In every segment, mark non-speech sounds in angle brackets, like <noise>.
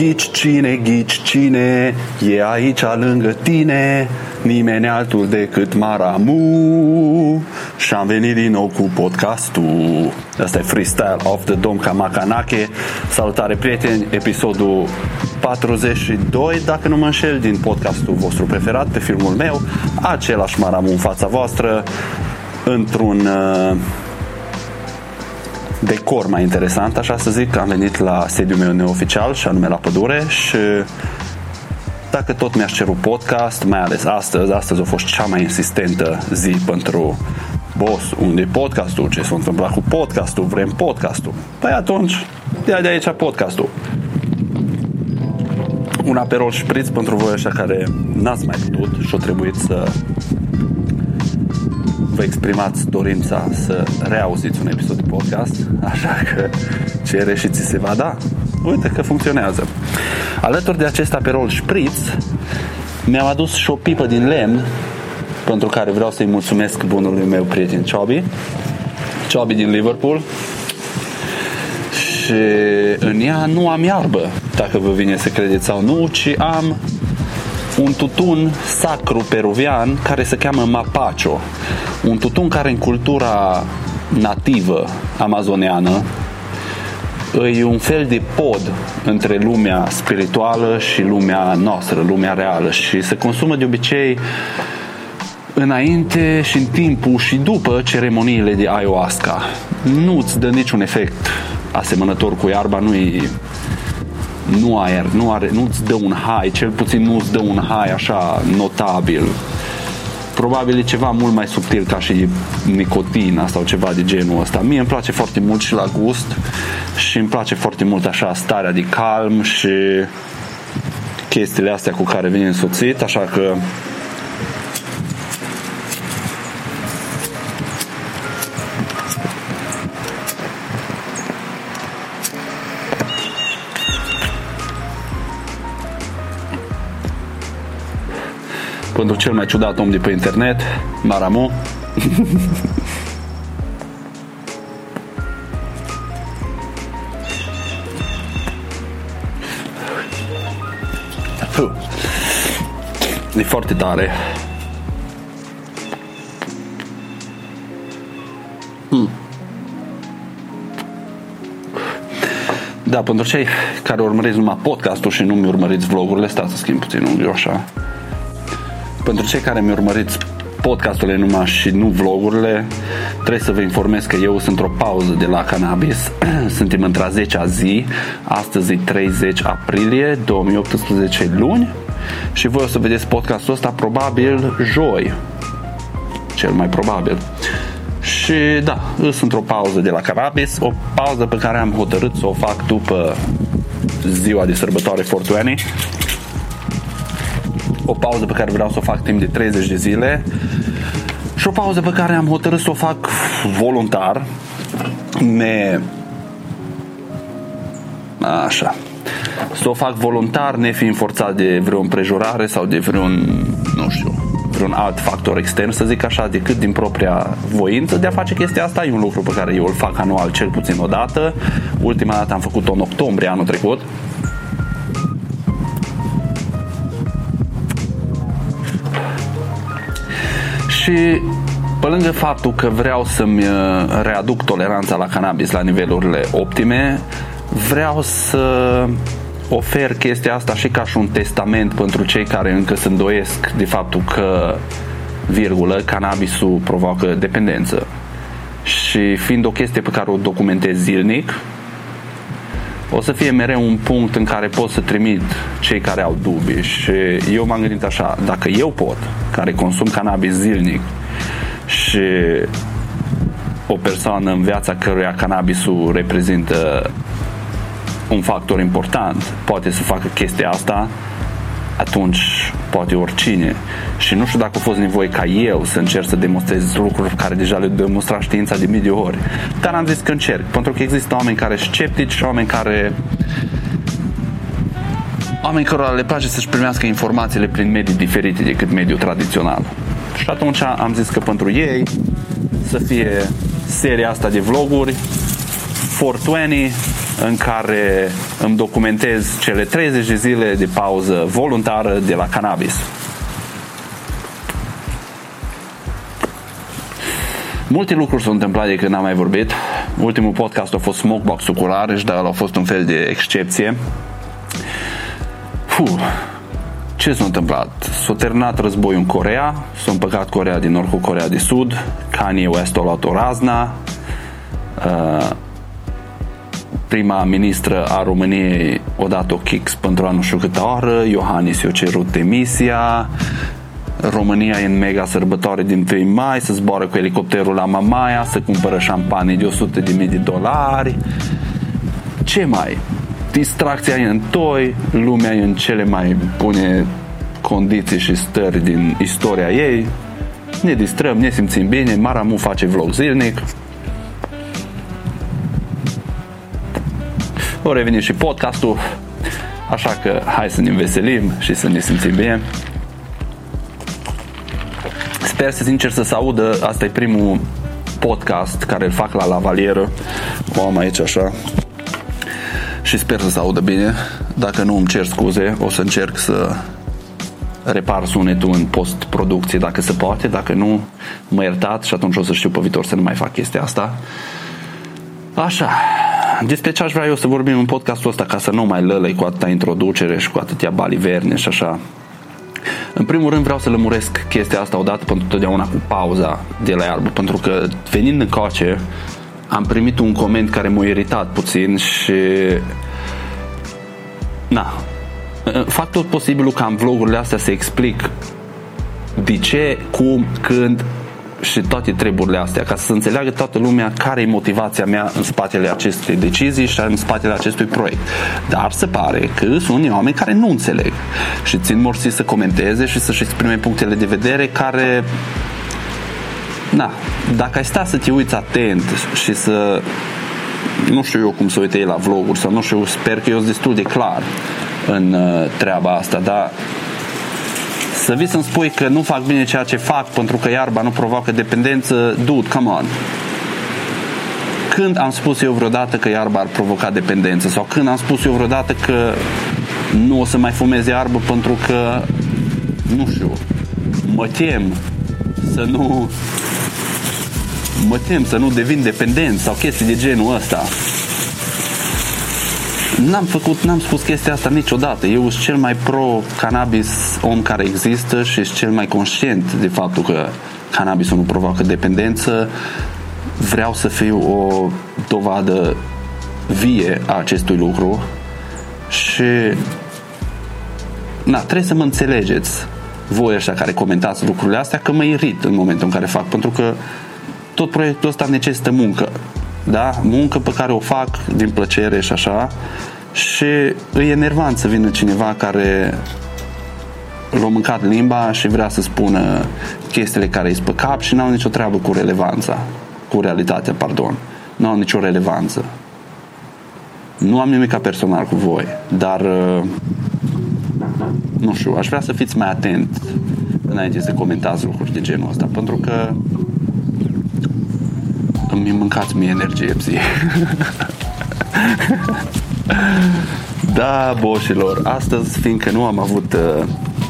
Ghici cine, ghici cine E aici lângă tine? Nimeni altul decât Maramu. Și am venit din nou cu podcastul. Asta e Freestyle of the Dom Kamakanake Salutare prieteni, episodul 42 Dacă nu mă înșel din podcastul vostru preferat Pe filmul meu. Același Maramu în fața voastră Într-un uh, decor mai interesant, așa să zic, am venit la sediul meu neoficial și anume la pădure și dacă tot mi-aș cerut podcast, mai ales astăzi, astăzi a fost cea mai insistentă zi pentru boss, unde e podcastul, ce s-a întâmplat cu podcastul, vrem podcastul. Păi atunci, ia de aici podcastul. Un aperol șpriț pentru voi așa care n-ați mai putut și o trebuit să vă exprimați dorința să reauziți un episod de podcast, așa că cere și ți se va da. Uite că funcționează. Alături de acest aperol șpriț, mi-am adus și o pipă din lemn pentru care vreau să-i mulțumesc bunului meu prieten Chubby. Chubby din Liverpool. Și în ea nu am iarbă, dacă vă vine să credeți sau nu, ci am un tutun sacru peruvian care se cheamă mapacho. Un tutun care în cultura nativă amazoneană e un fel de pod între lumea spirituală și lumea noastră, lumea reală și se consumă de obicei înainte și în timpul și după ceremoniile de ayahuasca. Nu îți dă niciun efect asemănător cu iarba, nu e nu, aer, nu, are, nu îți dă un high, cel puțin nu îți dă un high așa notabil. Probabil e ceva mult mai subtil ca și nicotina sau ceva de genul ăsta. Mie îmi place foarte mult și la gust și îmi place foarte mult așa starea de calm și chestiile astea cu care vine însoțit, așa că pentru cel mai ciudat om de pe internet, Maramu. E foarte tare. Hmm. Da, pentru cei care urmăriți numai podcastul și nu mi urmăriți vlogurile, stați să schimb puțin unghiul așa pentru cei care mi urmăriți podcasturile numai și nu vlogurile, trebuie să vă informez că eu sunt într-o pauză de la cannabis. <clears throat> Suntem într-a 10-a zi, astăzi e 30 aprilie 2018 luni și voi o să vedeți podcastul ăsta probabil joi, cel mai probabil. Și da, sunt într-o pauză de la cannabis, o pauză pe care am hotărât să o fac după ziua de sărbătoare Fortuani o pauză pe care vreau să o fac timp de 30 de zile și o pauză pe care am hotărât să o fac voluntar. Me... Așa. Să o fac voluntar, nefiind forțat de vreo împrejurare sau de vreun, nu știu, vreun alt factor extern, să zic așa, decât din propria voință de a face chestia asta. E un lucru pe care eu îl fac anual cel puțin o dată. Ultima dată am făcut-o în octombrie anul trecut Și pe lângă faptul că vreau să-mi uh, readuc toleranța la cannabis la nivelurile optime, vreau să ofer chestia asta și ca și un testament pentru cei care încă se îndoiesc de faptul că, virgulă, cannabisul provoacă dependență. Și fiind o chestie pe care o documentez zilnic, o să fie mereu un punct în care pot să trimit cei care au dubii și eu m-am gândit așa, dacă eu pot, care consum cannabis zilnic și o persoană în viața căruia cannabisul reprezintă un factor important, poate să facă chestia asta, atunci poate oricine. Și nu știu dacă a fost nevoie ca eu să încerc să demonstrez lucruri care deja le demonstra știința de mii de ori. Dar am zis că încerc, pentru că există oameni care sunt sceptici și oameni care oameni care le place să-și primească informațiile prin medii diferite decât mediul tradițional. Și atunci am zis că pentru ei să fie seria asta de vloguri 420 în care îmi documentez cele 30 de zile de pauză voluntară de la cannabis. Multe lucruri s-au întâmplat de când am mai vorbit. Ultimul podcast a fost Smokebox-ul cu Rareș, dar a fost un fel de excepție. Fuh, ce s-a întâmplat? S-a terminat războiul în Corea, s-a împăcat Corea din Nord cu Corea de Sud, Kanye West a luat o razna, uh, prima ministră a României a dat o kicks pentru a nu știu câtă oră, Iohannis i-a cerut demisia, România e în mega sărbătoare din 1 mai, să zboară cu elicopterul la Mamaia, să cumpără șampanie de 100 de mii de dolari. Ce mai? Distracția e în toi, lumea e în cele mai bune condiții și stări din istoria ei. Ne distrăm, ne simțim bine, Maramu face vlog zilnic. O reveni și podcastul, așa că hai să ne înveselim și să ne simțim bine. Sper să sincer să se audă, asta e primul podcast care îl fac la lavalieră. O am aici așa. Și sper să se audă bine. Dacă nu îmi cer scuze, o să încerc să repar sunetul în post-producție dacă se poate, dacă nu, mă iertați și atunci o să știu pe viitor să nu mai fac chestia asta. Așa, despre ce aș vrea eu să vorbim în podcastul ăsta ca să nu mai lălăi cu atâta introducere și cu atâtea baliverne și așa. În primul rând vreau să lămuresc chestia asta odată pentru totdeauna cu pauza de la iarbă, pentru că venind în coace am primit un coment care m-a iritat puțin și na, fac tot posibilul ca în vlogurile astea să explic de ce, cum, când și toate treburile astea, ca să înțeleagă toată lumea care e motivația mea în spatele acestei decizii și în spatele acestui proiect. Dar se pare că sunt unii oameni care nu înțeleg și țin morții să comenteze și să-și exprime punctele de vedere care Na, dacă ai sta să te uiți atent și să nu știu eu cum să uite la vloguri sau nu știu, sper că eu sunt destul de clar în uh, treaba asta, dar să vii să-mi spui că nu fac bine ceea ce fac pentru că iarba nu provoacă dependență, dude, come on. Când am spus eu vreodată că iarba ar provoca dependență sau când am spus eu vreodată că nu o să mai fumez iarbă pentru că, nu știu, mă tem să nu mă tem să nu devin dependent sau chestii de genul ăsta. N-am făcut, n-am spus chestia asta niciodată. Eu sunt cel mai pro-cannabis om care există și sunt cel mai conștient de faptul că cannabisul nu provoacă dependență. Vreau să fiu o dovadă vie a acestui lucru și na, trebuie să mă înțelegeți voi ăștia care comentați lucrurile astea că mă irit în momentul în care fac pentru că tot proiectul ăsta necesită muncă da? muncă pe care o fac din plăcere și așa și e enervant să vină cineva care l-a mâncat limba și vrea să spună chestiile care îi pe cap și n-au nicio treabă cu relevanța, cu realitatea, pardon. Nu au nicio relevanță. Nu am nimic ca personal cu voi, dar uh, nu știu, aș vrea să fiți mai atent înainte să comentați lucruri de genul ăsta, pentru că îmi mâncați mie energie psi. da, boșilor, astăzi, fiindcă nu am avut uh,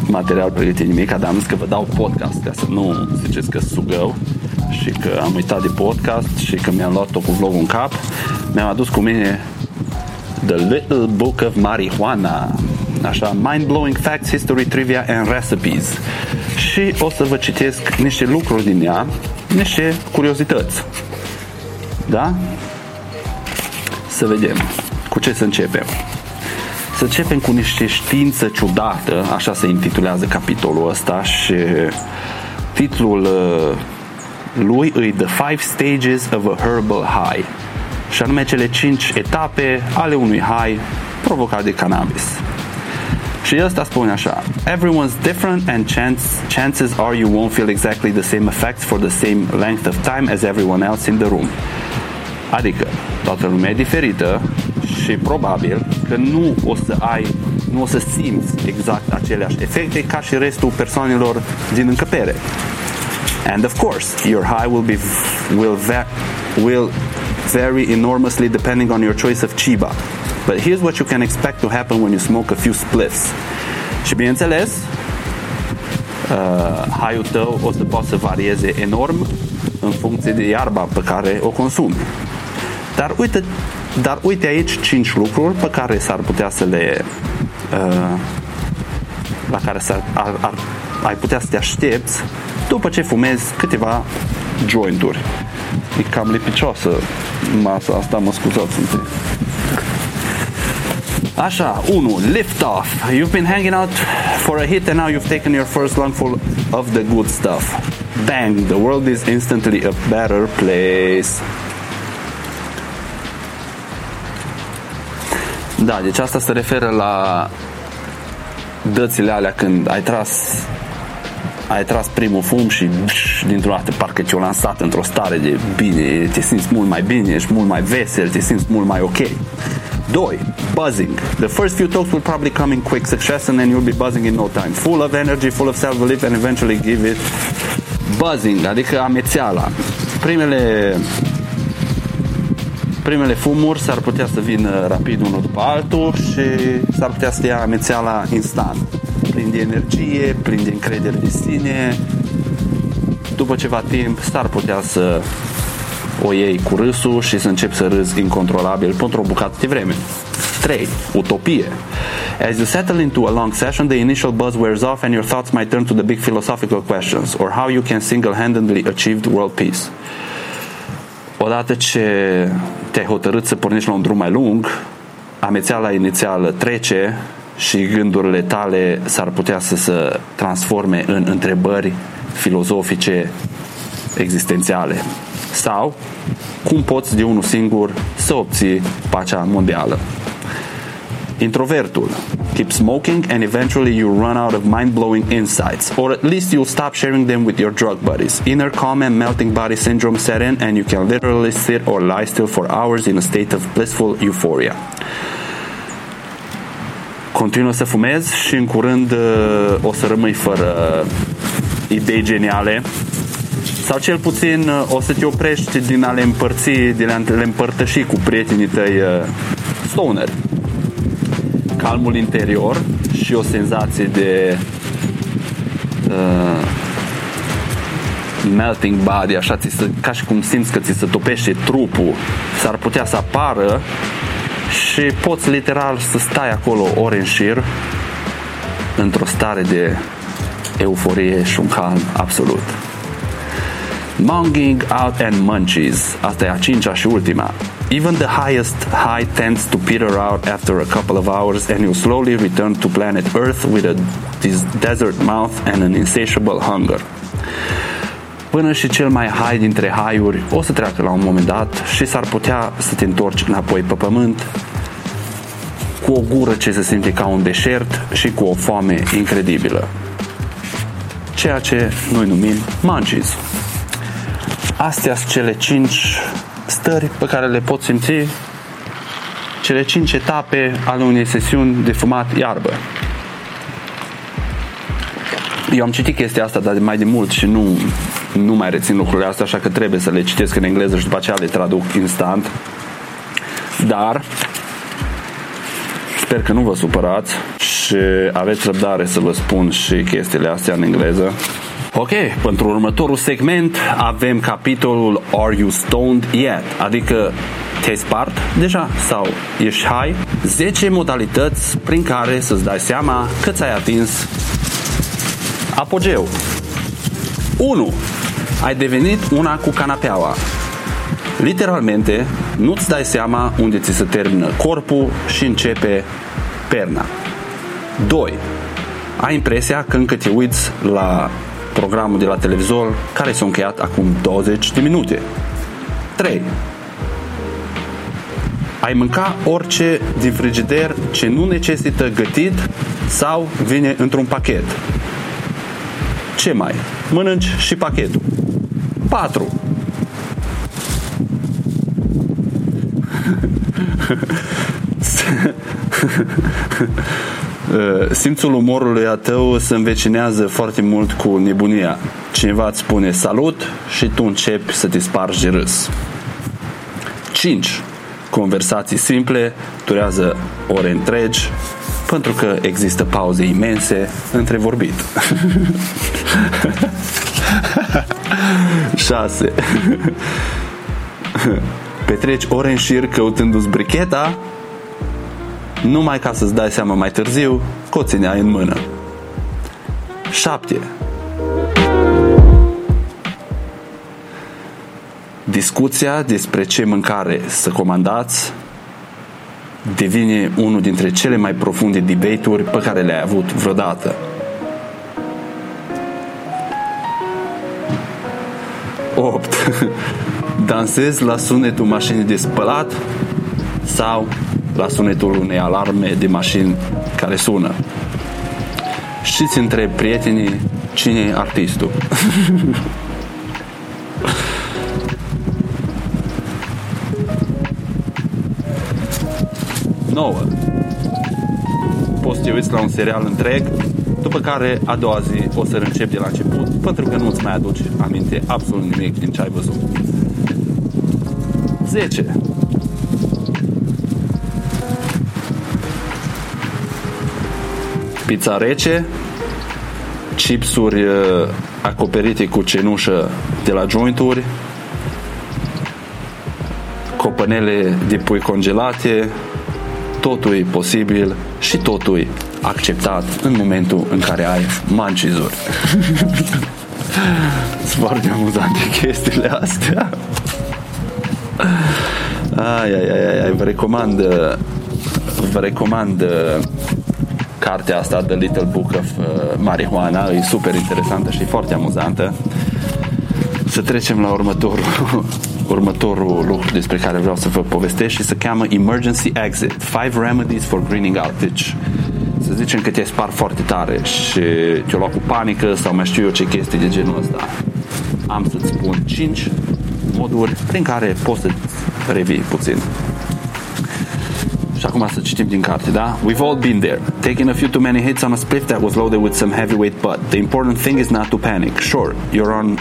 material pregătit nimic, dar am zis că vă dau podcast ca să nu ziceți că sugău și că am uitat de podcast și că mi-am luat tot cu vlogul în cap, mi-am adus cu mine The Little Book of Marijuana așa, mind-blowing facts, history, trivia and recipes și o să vă citesc niște lucruri din ea, niște curiozități da? Să vedem cu ce să începem. Să începem cu niște știință ciudată, așa se intitulează capitolul ăsta și titlul uh, lui e The Five Stages of a Herbal High și anume cele cinci etape ale unui high provocat de cannabis. Și ăsta spune așa Everyone's different and chance, chances are you won't feel exactly the same effects for the same length of time as everyone else in the room. Adică toată lumea e diferită și probabil că nu o să ai, nu o să simți exact aceleași efecte ca și restul persoanelor din încăpere. And of course, your high will be will va- will vary enormously depending on your choice of chiba. But here's what you can expect to happen when you smoke a few spliffs. Și bineînțeles, uh, haiul tău o să poată să varieze enorm în funcție de iarba pe care o consumi. Dar uite, dar uite aici 5 lucruri pe care s-ar putea să le uh, la care s-ar, ar, ar, ai putea să te aștepți după ce fumezi câteva jointuri. E cam lipicioasă masa asta, mă scuzați un pic. Așa, 1. Lift off. You've been hanging out for a hit and now you've taken your first lungful of the good stuff. Bang! The world is instantly a better place. Da, deci asta se referă la dățile alea când ai tras ai tras primul fum și bș, dintr-o dată parcă ți-o lansat într-o stare de bine, te simți mult mai bine, ești mult mai vesel, te simți mult mai ok. 2. Buzzing. The first few talks will probably come in quick succession and you'll be buzzing in no time. Full of energy, full of self-belief and eventually give it buzzing, adică amețeala. Primele primele fumuri s-ar putea să vină rapid unul după altul și s-ar putea să ia amețeala instant. Plin de energie, plin de încredere de sine. După ceva timp s-ar putea să o iei cu râsul și să începi să râzi incontrolabil pentru o bucată de vreme. 3. Utopie. As you settle into a long session, the initial buzz wears off and your thoughts might turn to the big philosophical questions or how you can single-handedly achieve world peace. Odată ce te-ai hotărât să pornești la un drum mai lung, amețeala inițială trece și gândurile tale s-ar putea să se transforme în întrebări filozofice existențiale. Sau cum poți de unul singur să obții pacea mondială. Introvertul. Keep smoking and eventually you run out of mind-blowing insights. Or at least you'll stop sharing them with your drug buddies. Inner calm and melting body syndrome set in and you can literally sit or lie still for hours in a state of blissful euphoria. Continuă să fumezi și în curând uh, o să rămâi fără idei geniale sau cel puțin uh, o să te oprești din a le împărți, din a le împărtăși cu prietenii tăi uh, stoner. Calmul interior și o senzație de uh, melting body, așa, ți se, ca și cum simți că ți se topește trupul, s-ar putea să apară și poți literal să stai acolo ore în șir într-o stare de euforie și un calm absolut. Monging out and munchies. Asta e a cincea și ultima. Even the highest high tends to peter out after a couple of hours and you slowly return to planet Earth with a desert mouth and an insatiable hunger. Până și cel mai high dintre haiuri o să treacă la un moment dat și s-ar putea să te întorci înapoi pe pământ cu o gură ce se simte ca un deșert și cu o foame incredibilă. Ceea ce noi numim munchies. Astea sunt cele cinci stări pe care le pot simți cele cinci etape ale unei sesiuni de fumat iarbă. Eu am citit chestia asta, dar mai de mult și nu, nu mai rețin lucrurile astea, așa că trebuie să le citesc în engleză și după aceea le traduc instant. Dar sper că nu vă supărați și aveți răbdare să vă spun și chestiile astea în engleză. Ok, pentru următorul segment avem capitolul Are You Stoned Yet? Adică te-ai spart deja sau ești high? 10 modalități prin care să-ți dai seama că ți-ai atins apogeu. 1. Ai devenit una cu canapeaua. Literalmente, nu-ți dai seama unde ți se termină corpul și începe perna. 2. Ai impresia că încă te uiți la programul de la televizor care s-a încheiat acum 20 de minute. 3. Ai mânca orice din frigider ce nu necesită gătit sau vine într-un pachet. Ce mai? Mănânci și pachetul. 4. <laughs> Uh, simțul umorului a tău se învecinează foarte mult cu nebunia. Cineva îți spune salut și tu începi să te spargi de râs. 5. Conversații simple durează ore întregi pentru că există pauze imense între vorbit. <laughs> 6. <laughs> Petreci ore în șir căutându-ți bricheta numai ca să-ți dai seama mai târziu că o țineai în mână. 7. Discuția despre ce mâncare să comandați devine unul dintre cele mai profunde debate-uri pe care le-ai avut vreodată. 8. <laughs> Dansezi la sunetul mașinii de spălat sau la sunetul unei alarme de mașini care sună. Și ți întreb prietenii cine e artistul. <laughs> 9. Poți să te uiți la un serial întreg, după care a doua zi o să încep de la început, pentru că nu-ți mai aduci aminte absolut nimic din ce ai văzut. 10. Pizza rece, chipsuri uh, acoperite cu cenușă de la jointuri, copănele de pui congelate, totul e posibil și totul e acceptat în momentul în care ai mancizuri. <laughs> Sunt foarte amuzante chestiile astea. Ai, ai, ai, ai, vă recomand vă recomand cartea asta The Little Book of uh, Marijuana e super interesantă și foarte amuzantă să trecem la următorul <laughs> următorul lucru despre care vreau să vă povestesc și se cheamă Emergency Exit. Five Remedies for Greening Out. Deci, să zicem că te-ai spart foarte tare și te-o luat cu panică sau mai știu eu ce chestii de genul ăsta. Am să-ți spun 5 moduri prin care poți să revii puțin. Și acum să citim din carte, da? We've all been there. Taking a few too many hits on a spliff that was loaded with some heavyweight butt. The important thing is not to panic. Sure, you're on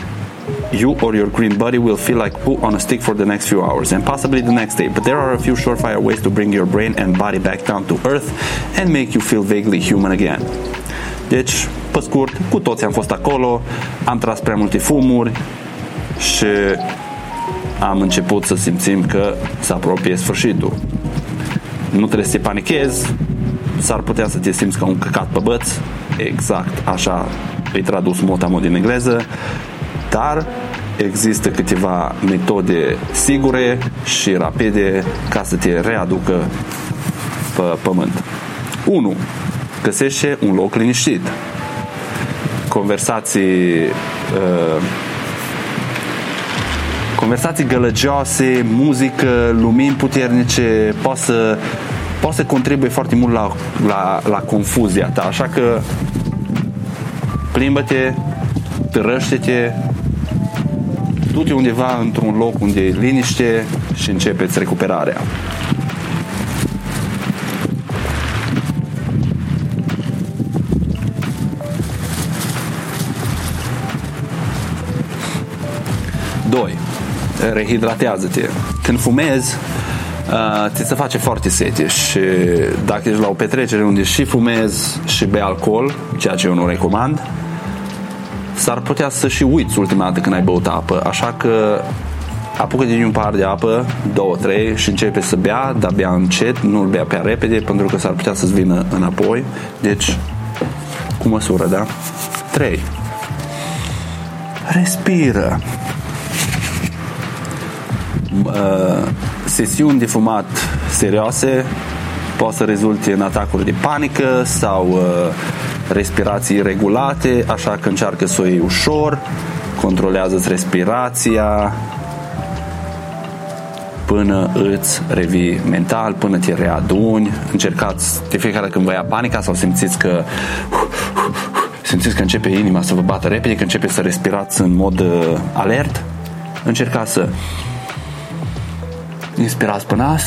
you or your green buddy will feel like poo on a stick for the next few hours and possibly the next day. But there are a few surefire ways to bring your brain and body back down to earth and make you feel vaguely human again. Deci, pe scurt, cu toți am fost acolo, am tras prea multe fumuri și am început să simțim că se apropie sfârșitul. Nu trebuie să te panichezi, s-ar putea să te simți ca un căcat pe băț, exact așa îi tradus motamo din engleză, dar există câteva metode sigure și rapide ca să te readucă pe pământ. 1. Găsește un loc liniștit. Conversații uh, conversații gălăgioase, muzică, lumini puternice, poate să, poate să contribuie foarte mult la, la, la confuzia ta. Așa că plimbă-te, târăște-te, du-te undeva într-un loc unde e liniște și începeți recuperarea. Rehidratează-te. Când fumezi, uh, ți se face foarte sete și dacă ești la o petrecere unde și fumezi și bei alcool, ceea ce eu nu recomand, s-ar putea să și uiți ultima dată când ai băut apă, așa că apucă din un par de apă, două, trei și începe să bea, dar bea încet, nu-l bea prea repede pentru că s-ar putea să-ți vină înapoi, deci cu măsură, da? 3. Respiră. Uh, sesiuni de fumat serioase poate să rezulte în atacuri de panică sau uh, respirații regulate, așa că încearcă să o iei ușor, controlează-ți respirația până îți revii mental, până te readuni, încercați de fiecare când vă ia panica sau simțiți că simțiți că începe inima să vă bată repede, că începe să respirați în mod uh, alert, încercați să inspirați pe nas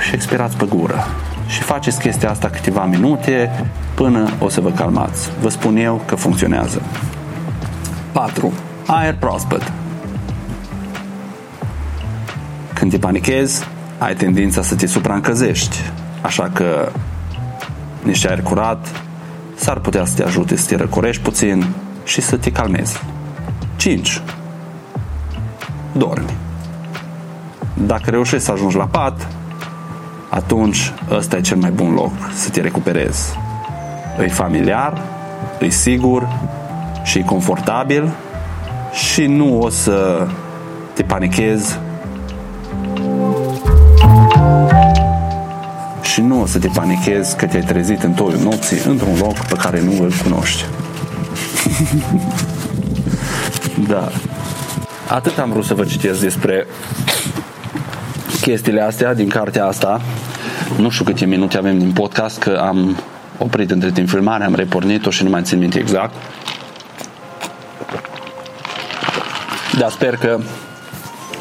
și expirați pe gură. Și faceți chestia asta câteva minute până o să vă calmați. Vă spun eu că funcționează. 4. Aer proaspăt. când te panichezi, ai tendința să te supraîncăzești. Așa că niște aer curat s-ar putea să te ajute să te răcorești puțin și să te calmezi. 5. Dormi. Dacă reușești să ajungi la pat, atunci ăsta e cel mai bun loc să te recuperezi. E familiar, e sigur și e confortabil și nu o să te panichezi și nu o să te panichezi că te-ai trezit în toiul nopții într-un loc pe care nu îl cunoști. <laughs> da. Atât am vrut să vă citesc despre chestiile astea din cartea asta. Nu știu câte minute avem din podcast, că am oprit între timp filmarea, am repornit-o și nu mai țin minte exact. Dar sper că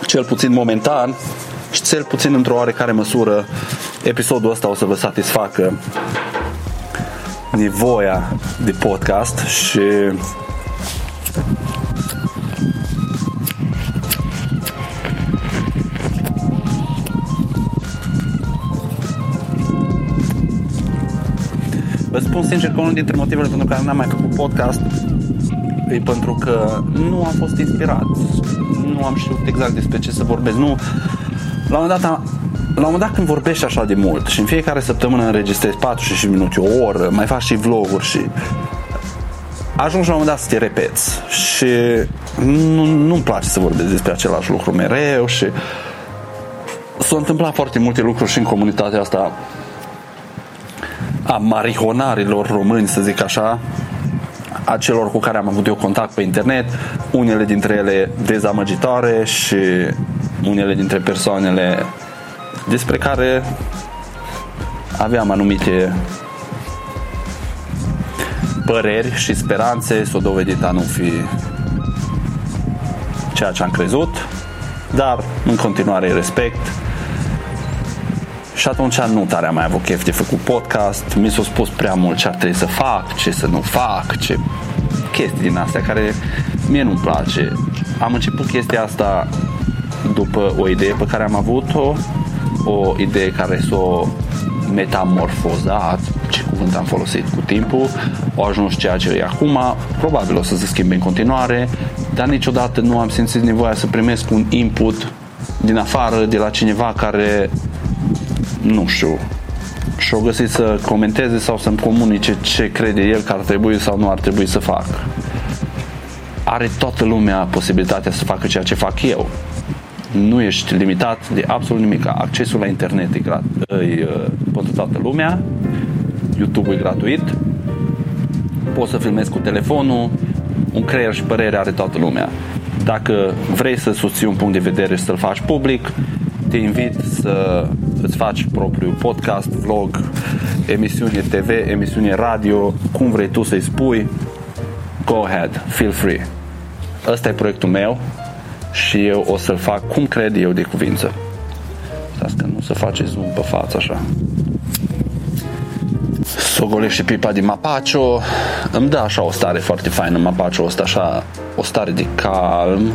cel puțin momentan și cel puțin într-o oarecare măsură episodul ăsta o să vă satisfacă nevoia de podcast și spun sincer că unul dintre motivele pentru care n-am mai făcut podcast e pentru că nu am fost inspirat. Nu am știut exact despre ce să vorbesc. Nu, la un moment dat am, la un moment dat când vorbești așa de mult și în fiecare săptămână înregistrezi 45 minute, o oră, mai faci și vloguri și ajungi la un moment dat să te repeți și nu, nu-mi place să vorbesc despre același lucru mereu și s-au întâmplat foarte multe lucruri și în comunitatea asta a marihonarilor români, să zic așa, a celor cu care am avut eu contact pe internet, unele dintre ele dezamăgitoare și unele dintre persoanele despre care aveam anumite păreri și speranțe s-o dovedit a nu fi ceea ce am crezut, dar în continuare respect și atunci nu tare am mai avut chef de făcut podcast, mi s-a spus prea mult ce ar trebui să fac, ce să nu fac, ce chestii din astea care mie nu-mi place. Am început chestia asta după o idee pe care am avut-o, o idee care s-o metamorfozat, ce cuvânt am folosit cu timpul, au ajuns ceea ce e acum, probabil o să se schimbe în continuare, dar niciodată nu am simțit nevoia să primesc un input din afară de la cineva care nu știu, și-o găsit să comenteze sau să-mi comunice ce crede el că ar trebui sau nu ar trebui să fac. Are toată lumea posibilitatea să facă ceea ce fac eu. Nu ești limitat de absolut nimic. Accesul la internet e, grat- e uh, pentru toată lumea. YouTube e gratuit. Poți să filmezi cu telefonul. Un creier și părere are toată lumea. Dacă vrei să susții un punct de vedere și să-l faci public, te invit să îți faci propriul podcast, vlog, emisiune TV, emisiune radio, cum vrei tu să-i spui, go ahead, feel free. Ăsta e proiectul meu și eu o să-l fac cum cred eu de cuvință. Stați că nu se face zoom pe față așa. Sogolește pipa din Mapacho Îmi dă așa o stare foarte faină Mapacho ăsta așa O stare de calm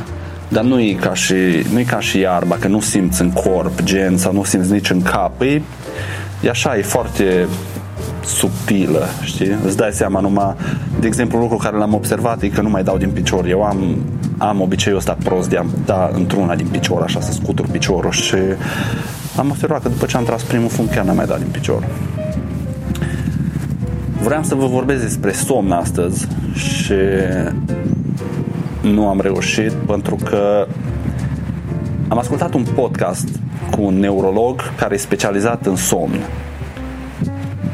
dar nu e ca și, nu e ca și iarba, că nu simți în corp gen sau nu simți nici în cap. E, e așa, e foarte subtilă, știi? Îți dai seama numai, de exemplu, lucru care l-am observat e că nu mai dau din picior. Eu am, am obiceiul ăsta prost de a da într-una din picior, așa, să scutur piciorul și am observat că după ce am tras primul fund chiar n-am mai dat din picior. Vreau să vă vorbesc despre somn astăzi și nu am reușit pentru că am ascultat un podcast cu un neurolog care e specializat în somn.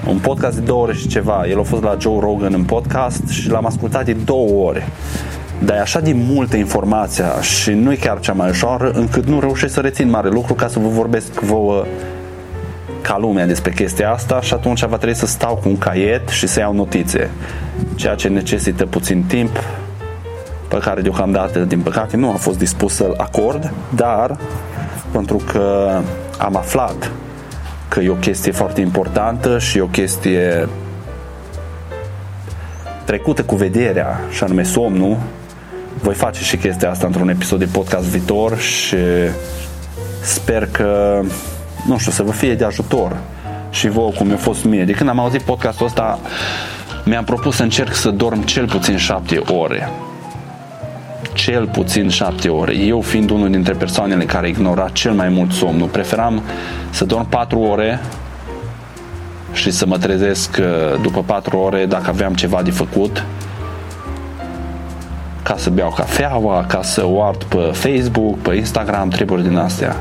Un podcast de două ore și ceva. El a fost la Joe Rogan în podcast și l-am ascultat de două ore. Dar e așa de multă informația și nu e chiar cea mai ușoară încât nu reușesc să rețin mare lucru ca să vă vorbesc vouă ca lumea despre chestia asta și atunci va trebui să stau cu un caiet și să iau notițe. Ceea ce necesită puțin timp pe care deocamdată, din păcate, nu am fost dispus să-l acord, dar pentru că am aflat că e o chestie foarte importantă și e o chestie trecută cu vederea, și anume somnul, voi face și chestia asta într-un episod de podcast viitor și Sper că, nu știu, să vă fie de ajutor și vouă cum mi-a fost mie. De când am auzit podcastul ăsta, mi-am propus să încerc să dorm cel puțin șapte ore. Cel puțin șapte ore. Eu fiind unul dintre persoanele care ignora cel mai mult somnul, preferam să dorm patru ore și să mă trezesc uh, după patru ore dacă aveam ceva de făcut ca să beau cafeaua, ca să o ard pe Facebook, pe Instagram, treburi din astea.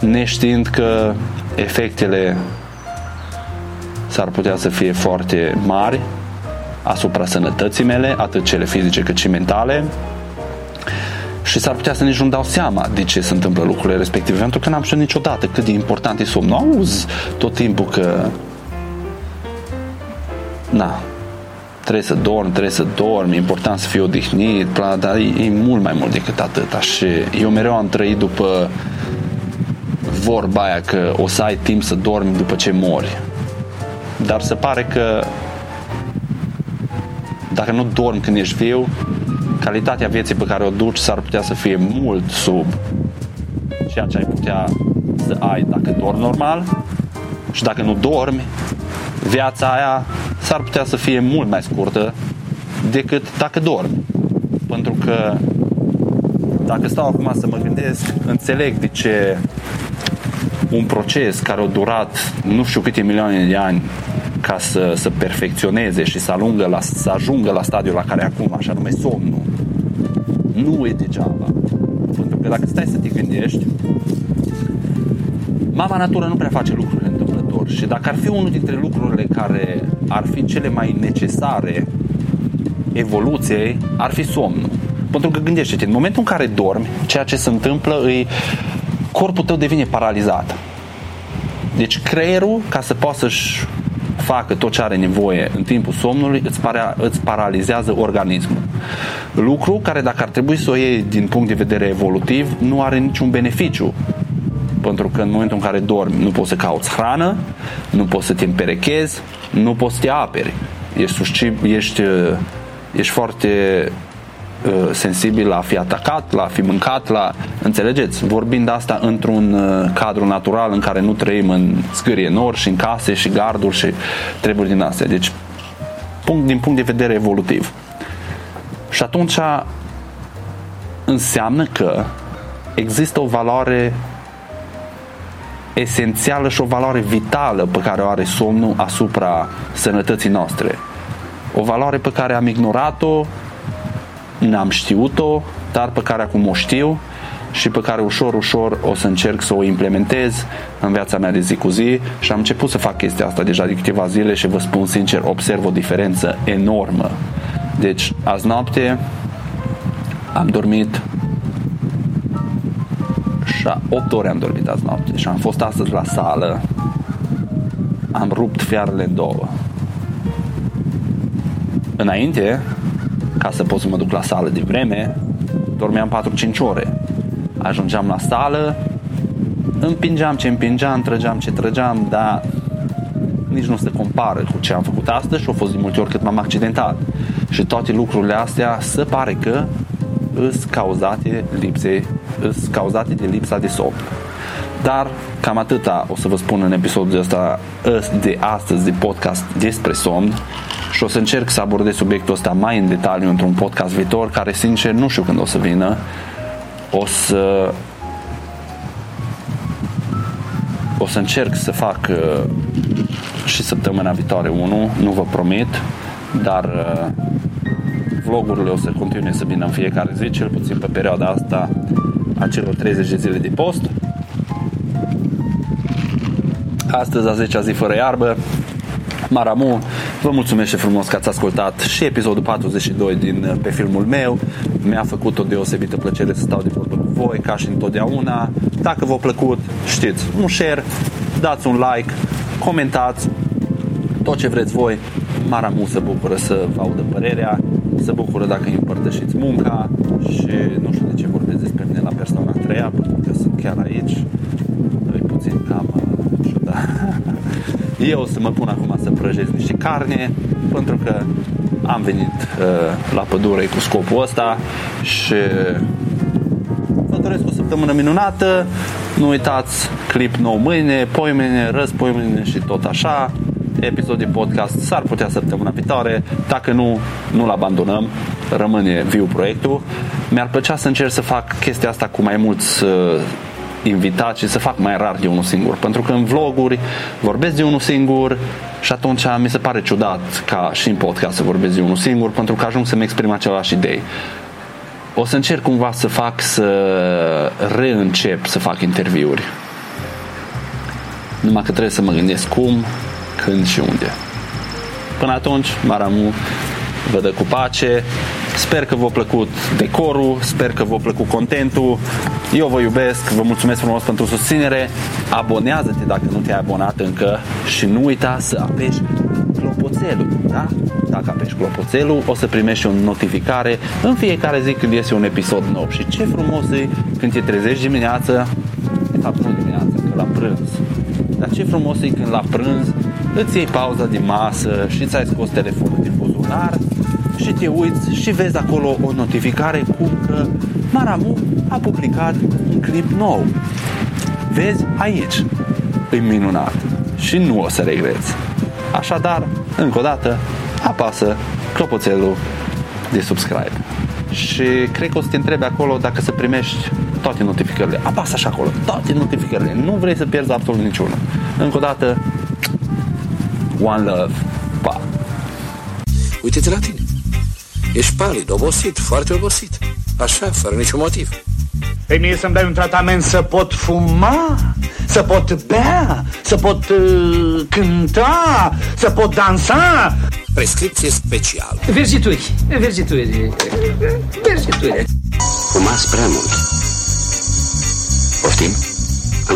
Neștiind că efectele s-ar putea să fie foarte mari asupra sănătății mele, atât cele fizice cât și mentale, și s-ar putea să nici nu dau seama de ce se întâmplă lucrurile respective, pentru că n-am știut niciodată cât de important e somnul. Auzi tot timpul că na, trebuie să dormi, trebuie să dormi, e important să fii odihnit, dar e, e mult mai mult decât atât. Și eu mereu am trăit după vorba aia că o să ai timp să dormi după ce mori. Dar se pare că dacă nu dormi când ești viu, calitatea vieții pe care o duci s-ar putea să fie mult sub ceea ce ai putea să ai dacă dormi normal și dacă nu dormi, viața aia s-ar putea să fie mult mai scurtă decât dacă dormi. Pentru că dacă stau acum să mă gândesc, înțeleg de ce un proces care a durat nu știu câte milioane de ani ca să, să perfecționeze și să, alungă la, să ajungă la stadiul la care acum, așa nume somnul, nu e degeaba. Pentru că dacă stai să te gândești, mama natură nu prea face lucrurile întâmplător și dacă ar fi unul dintre lucrurile care ar fi cele mai necesare evoluției, ar fi somnul. Pentru că gândește-te, în momentul în care dormi, ceea ce se întâmplă îi corpul tău devine paralizat. Deci creierul, ca să poată să-și facă tot ce are nevoie în timpul somnului, îți, para, îți paralizează organismul. Lucru care dacă ar trebui să o iei din punct de vedere evolutiv, nu are niciun beneficiu. Pentru că în momentul în care dormi, nu poți să cauți hrană, nu poți să te împerechezi, nu poți să te aperi. Ești, ești, ești foarte Uh, sensibil la a fi atacat, la a fi mâncat, la... Înțelegeți? Vorbind asta într-un uh, cadru natural în care nu trăim în scârie nori și în case și garduri și treburi din astea. Deci, punct, din punct de vedere evolutiv. Și atunci înseamnă că există o valoare esențială și o valoare vitală pe care o are somnul asupra sănătății noastre. O valoare pe care am ignorat-o n-am știut-o, dar pe care acum o știu și pe care ușor, ușor o să încerc să o implementez în viața mea de zi cu zi și am început să fac chestia asta deja de câteva zile și vă spun sincer, observ o diferență enormă. Deci, azi noapte am dormit și 8 ore am dormit azi noapte și am fost astăzi la sală am rupt fiarele în două. Înainte, ca să pot să mă duc la sală de vreme, dormeam 4-5 ore. Ajungeam la sală, împingeam ce împingeam, trăgeam ce trăgeam, dar nici nu se compară cu ce am făcut astăzi și au fost de multe ori cât m-am accidentat. Și toate lucrurile astea se pare că îs cauzate, lipse, îs cauzate de lipsa de somn. Dar cam atâta o să vă spun în episodul ăsta de astăzi de podcast despre somn și o să încerc să abordez subiectul ăsta mai în detaliu într-un podcast viitor care sincer nu știu când o să vină. O să o să încerc să fac uh, și săptămâna viitoare unul, nu vă promit, dar uh, vlogurile o să continue să vină în fiecare zi, cel puțin pe perioada asta a celor 30 de zile de post. Astăzi, a 10-a zi fără iarbă, Maramu. Vă mulțumesc și frumos că ați ascultat și episodul 42 din uh, pe filmul meu. Mi-a făcut o deosebită plăcere să stau de vorbă cu voi, ca și întotdeauna. Dacă v-a plăcut, știți, un share, dați un like, comentați tot ce vreți voi. Maramu se bucură să vă audă părerea, se bucură dacă îi împărtășiți munca și nu știu de ce vorbesc despre mine la persoana a treia, pentru că sunt chiar aici. Eu o să mă pun acum să prăjesc niște carne pentru că am venit uh, la pădure cu scopul ăsta și vă vă doresc o săptămână minunată. Nu uitați, clip nou mâine, poimene, răz poimene și tot așa. Episod de podcast s-ar putea săptămâna viitoare. Dacă nu, nu-l abandonăm. Rămâne viu proiectul. Mi-ar plăcea să încerc să fac chestia asta cu mai mulți uh, invitați și să fac mai rar de unul singur. Pentru că în vloguri vorbesc de unul singur și atunci mi se pare ciudat ca și în podcast să vorbesc de unul singur pentru că ajung să-mi exprim același idei. O să încerc cumva să fac să reîncep să fac interviuri. Numai că trebuie să mă gândesc cum, când și unde. Până atunci, Maramu vă dă cu pace. Sper că v-a plăcut decorul, sper că v-a plăcut contentul. Eu vă iubesc, vă mulțumesc frumos pentru susținere. Abonează-te dacă nu te-ai abonat încă și nu uita să apeși clopoțelul, da? Dacă apeși clopoțelul, o să primești o notificare în fiecare zi când iese un episod nou. Și ce frumos e când te trezești dimineața, de fapt nu dimineața, că la prânz. Dar ce frumos e când la prânz îți iei pauza din masă și ți-ai scos telefonul din buzunar și te uiți și vezi acolo o notificare cum că Maramu a publicat un clip nou. Vezi aici. E minunat. Și nu o să regreți. Așadar, încă o dată, apasă clopoțelul de subscribe. Și cred că o să te întrebe acolo dacă să primești toate notificările. Apasă așa acolo, toate notificările. Nu vrei să pierzi absolut niciuna. Încă o dată, one love. Pa! Uite-te la tine. Ești palid, obosit, foarte obosit. Așa, fără niciun motiv. Pe mie să-mi dai un tratament să pot fuma, să pot bea, să pot uh, cânta, să pot dansa. Prescripție specială. Verzituri, verzituri, verzituri. Fumați prea mult. Poftim?